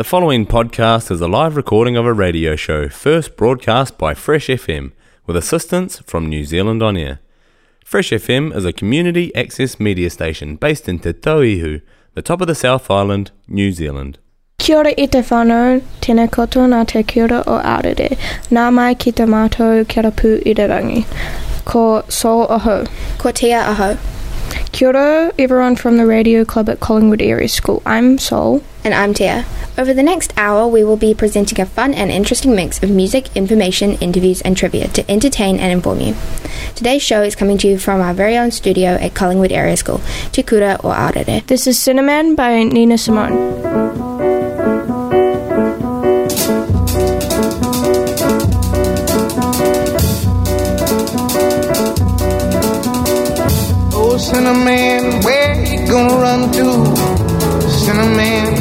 The following podcast is a live recording of a radio show first broadcast by Fresh FM with assistance from New Zealand On Air. Fresh FM is a community access media station based in Te Tauihu, the top of the South Island, New Zealand. Kia ora i te whanau, tēnā koto nā te kia ora o Aorere. Nā mai ki te mātou kia ora i te rangi. Ko Sol Aho. Ko Tia Aho. Kia ora everyone from the radio club at Collingwood Area School. I'm Sol. And I'm Tia. Over the next hour, we will be presenting a fun and interesting mix of music, information, interviews, and trivia to entertain and inform you. Today's show is coming to you from our very own studio at Collingwood Area School, Te or o Aorere. This is Sinnerman by Nina Simone. Oh, Sinnerman, where you gonna run to? Sinnerman,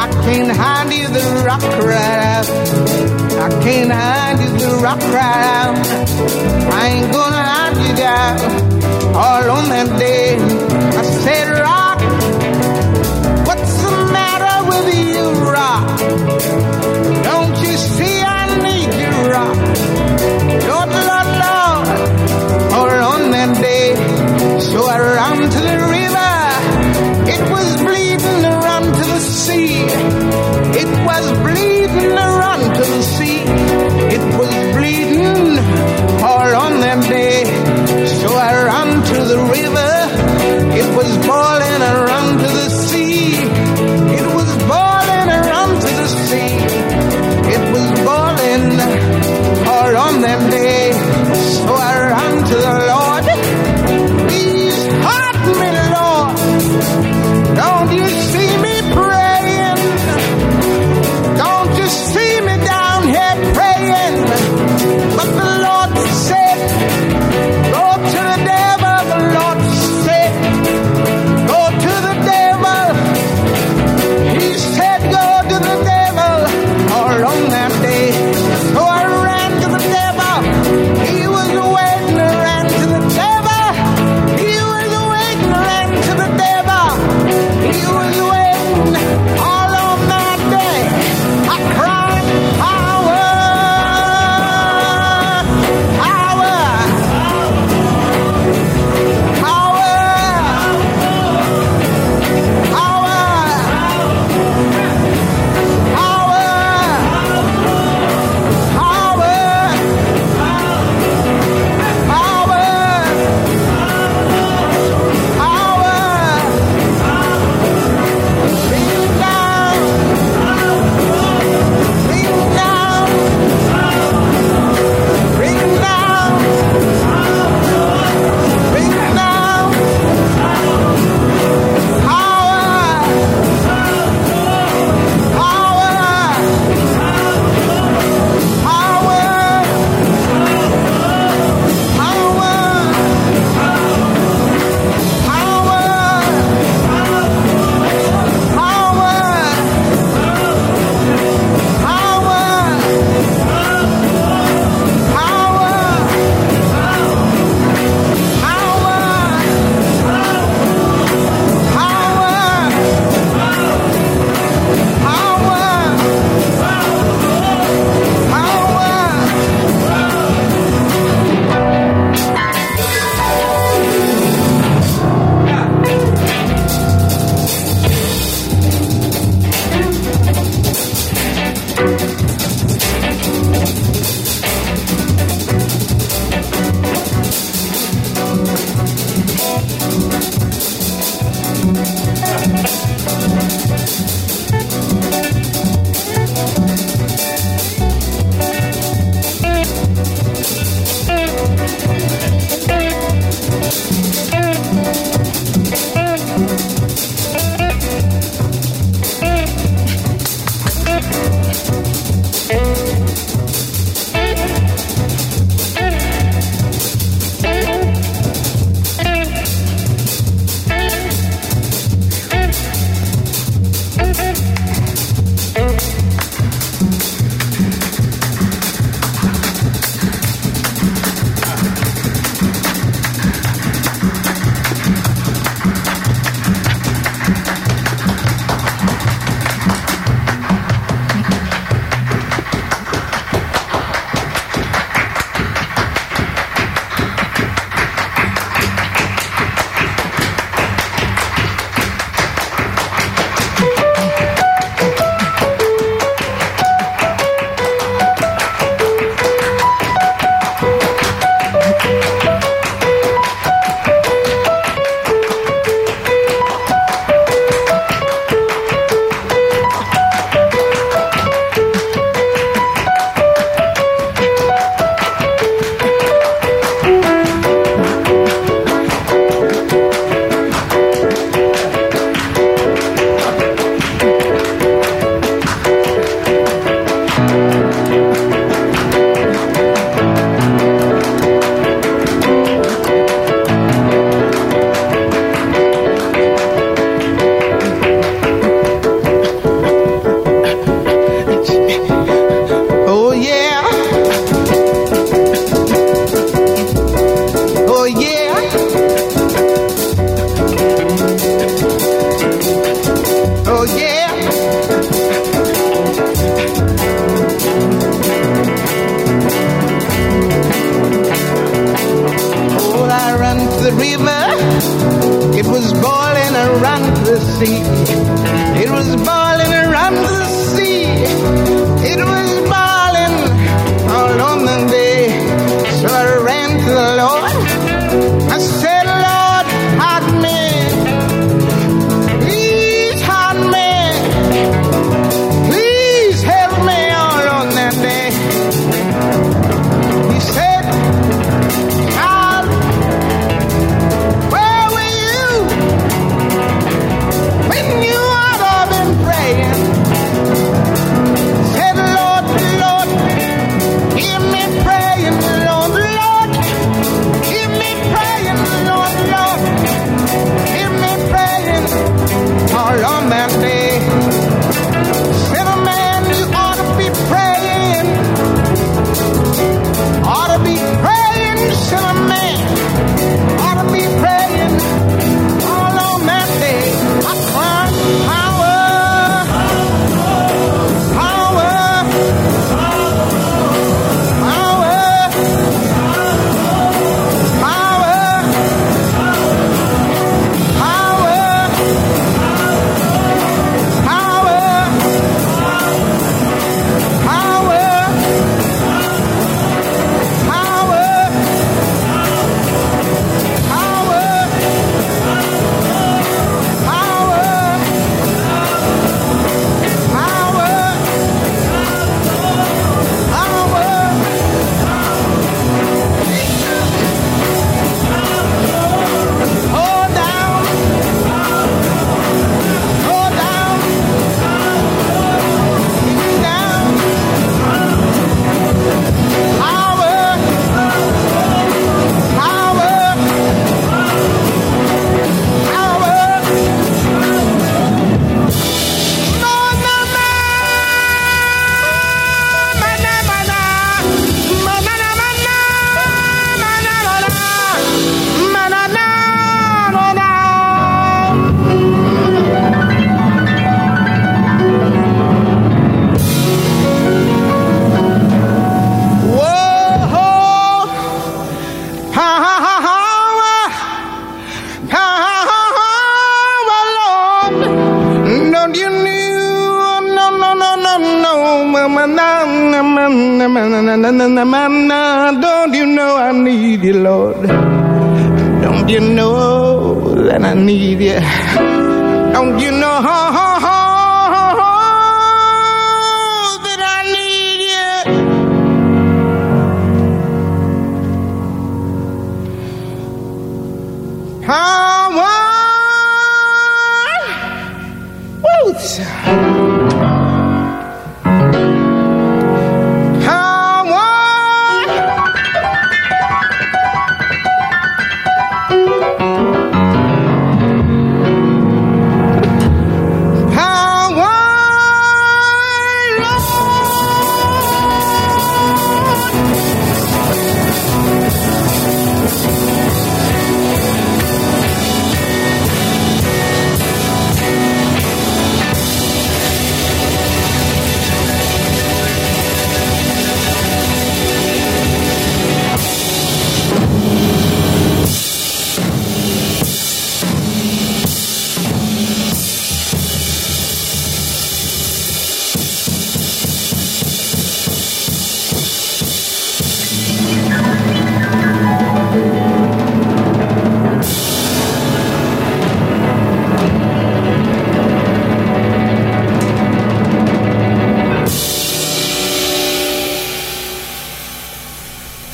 I can't hide you, the rock cried out. I can't hide you, the rock cried out. I ain't gonna hide you down. All on that day, I said, Rock, what's the matter with you, Rock? Don't you see I need you, Rock? Lord, Lord, Lord, all on that day. So I ran them days. So I ran to the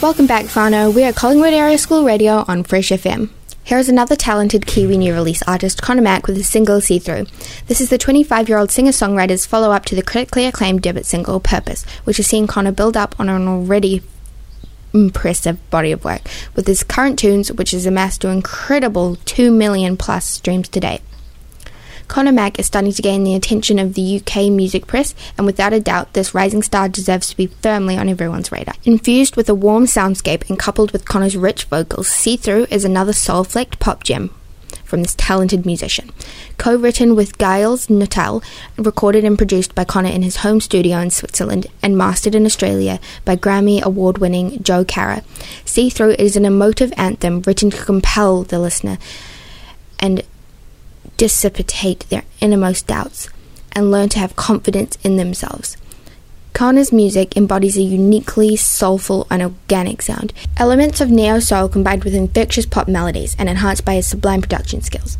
Welcome back, whanau. We are Collingwood Area School Radio on Fresh FM. Here is another talented Kiwi new release artist, Connor Mack, with his single See Through. This is the 25 year old singer songwriter's follow up to the critically acclaimed debut single Purpose, which has seen Connor build up on an already impressive body of work, with his current tunes, which has amassed to incredible 2 million plus streams to date. Conor Mack is starting to gain the attention of the UK music press, and without a doubt, this rising star deserves to be firmly on everyone's radar. Infused with a warm soundscape and coupled with Conor's rich vocals, See Through is another soul flecked pop gem from this talented musician. Co written with Giles Nuttall, recorded and produced by Connor in his home studio in Switzerland, and mastered in Australia by Grammy award winning Joe Carra, See Through is an emotive anthem written to compel the listener and dissipate their innermost doubts and learn to have confidence in themselves. Connor's music embodies a uniquely soulful and organic sound, elements of neo soul combined with infectious pop melodies and enhanced by his sublime production skills.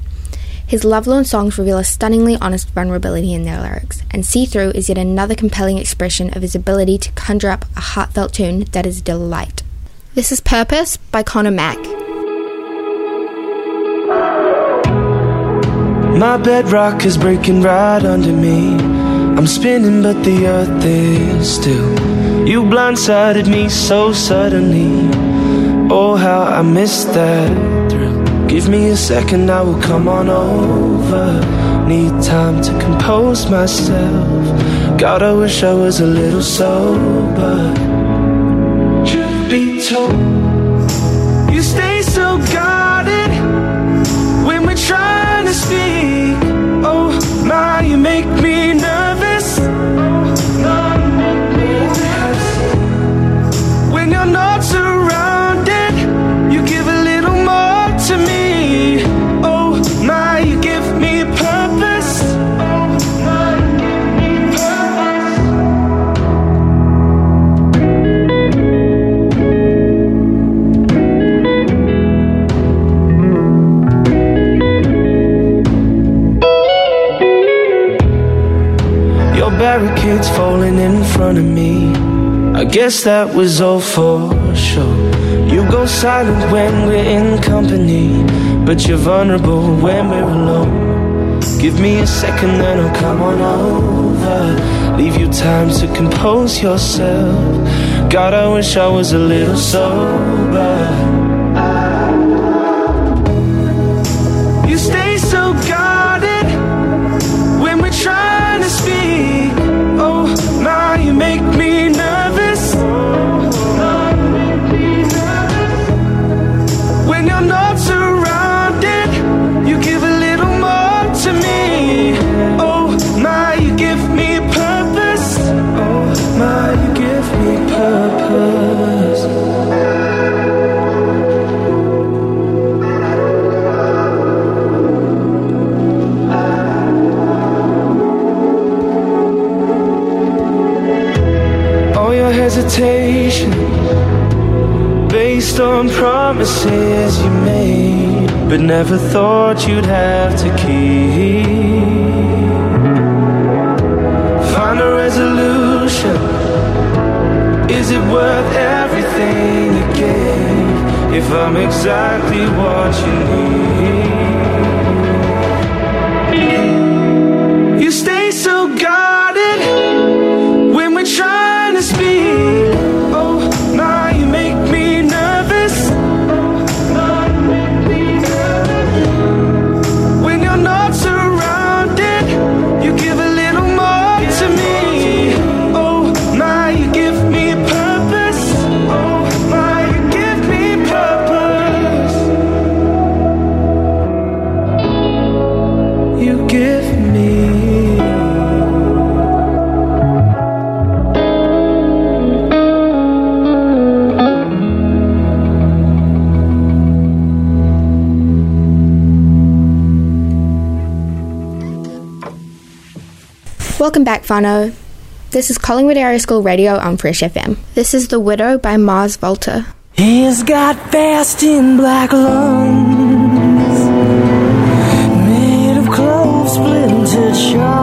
His Lovelorn songs reveal a stunningly honest vulnerability in their lyrics, and See Through is yet another compelling expression of his ability to conjure up a heartfelt tune that is a delight. This is Purpose by Connor Mack. My bedrock is breaking right under me. I'm spinning, but the earth is still. You blindsided me so suddenly. Oh, how I missed that thrill. Give me a second, I will come on over. Need time to compose myself. God, I wish I was a little sober. Truth be told, you stay so guarded when we're trying to speak. My, you make me nervous. Guess that was all for sure. You go silent when we're in company, but you're vulnerable when we're alone. Give me a second, then I'll come on over. Leave you time to compose yourself. God, I wish I was a little sober. But never thought you'd have to keep. Find a resolution. Is it worth everything you gave if i'm exactly what you need Welcome back, whanau. This is Collingwood Area School Radio on Fresh FM. This is The Widow by Mars Volta. He's got fast in black lungs Made of clove splintered shards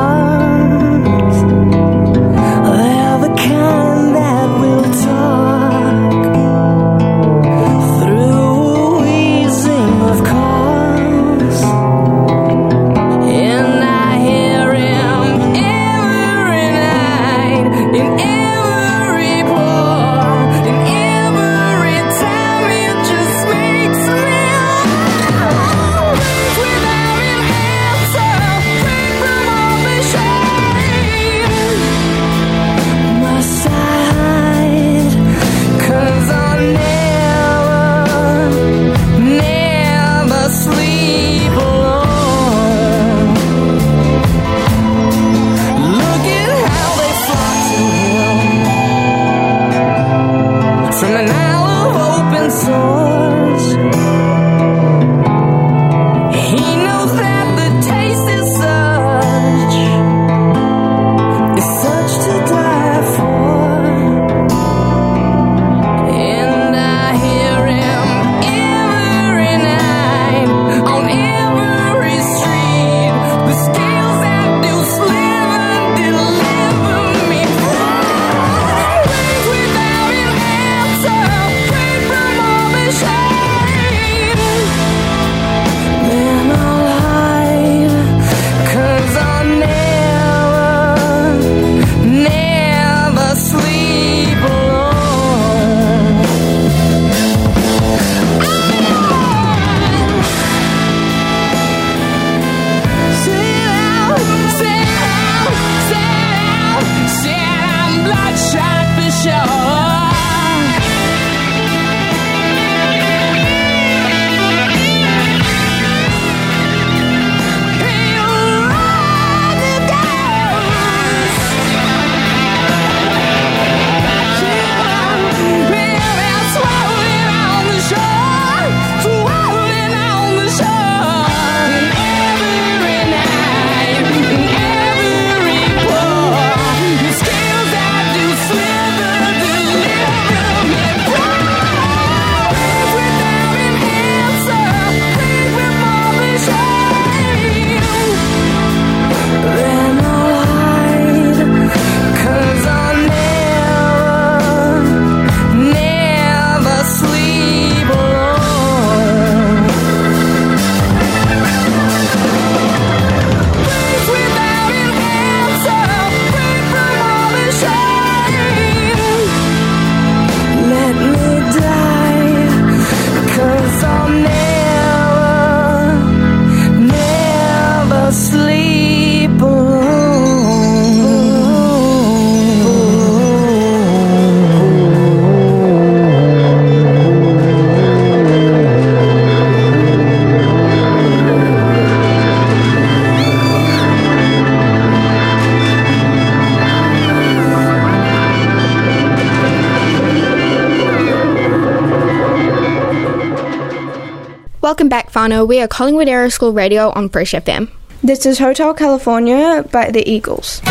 We are Collingwood Area School Radio on Fresh FM. This is Hotel California by the Eagles.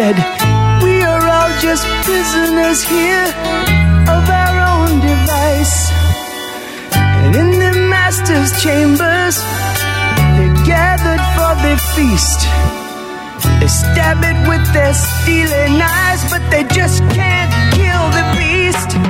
said, We are all just prisoners here of our own device. And in the master's chambers, they're gathered for the feast. They stab it with their stealing eyes, but they just can't kill the beast.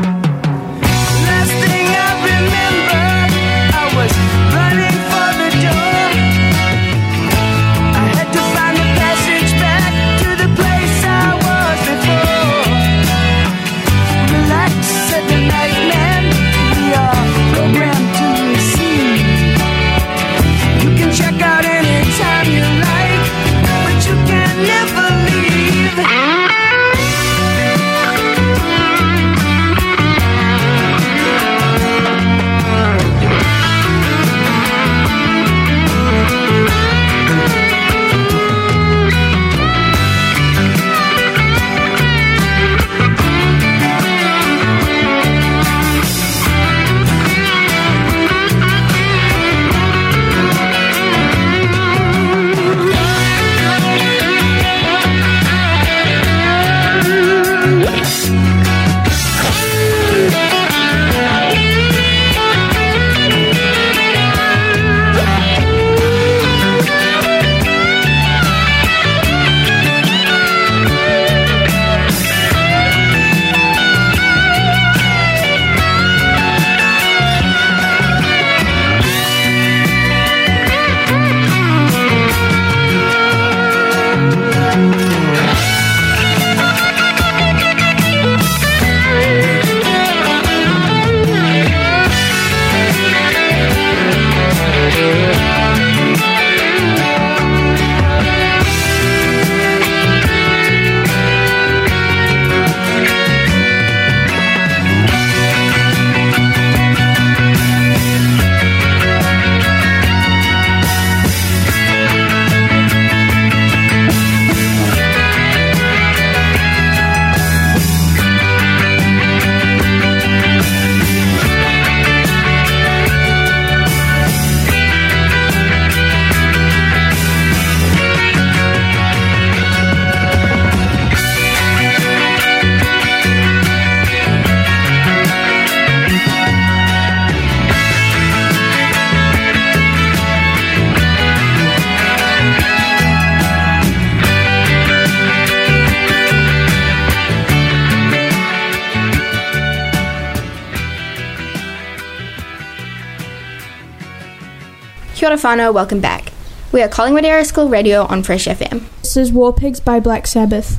Kia ora whanau, welcome back. We are Collingwood Area School Radio on Fresh FM. This is War Pigs by Black Sabbath.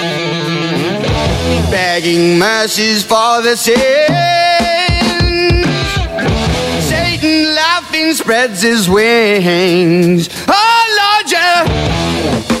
begging mercies for the sins. Satan laughing spreads his wings. Oh Lord, yeah.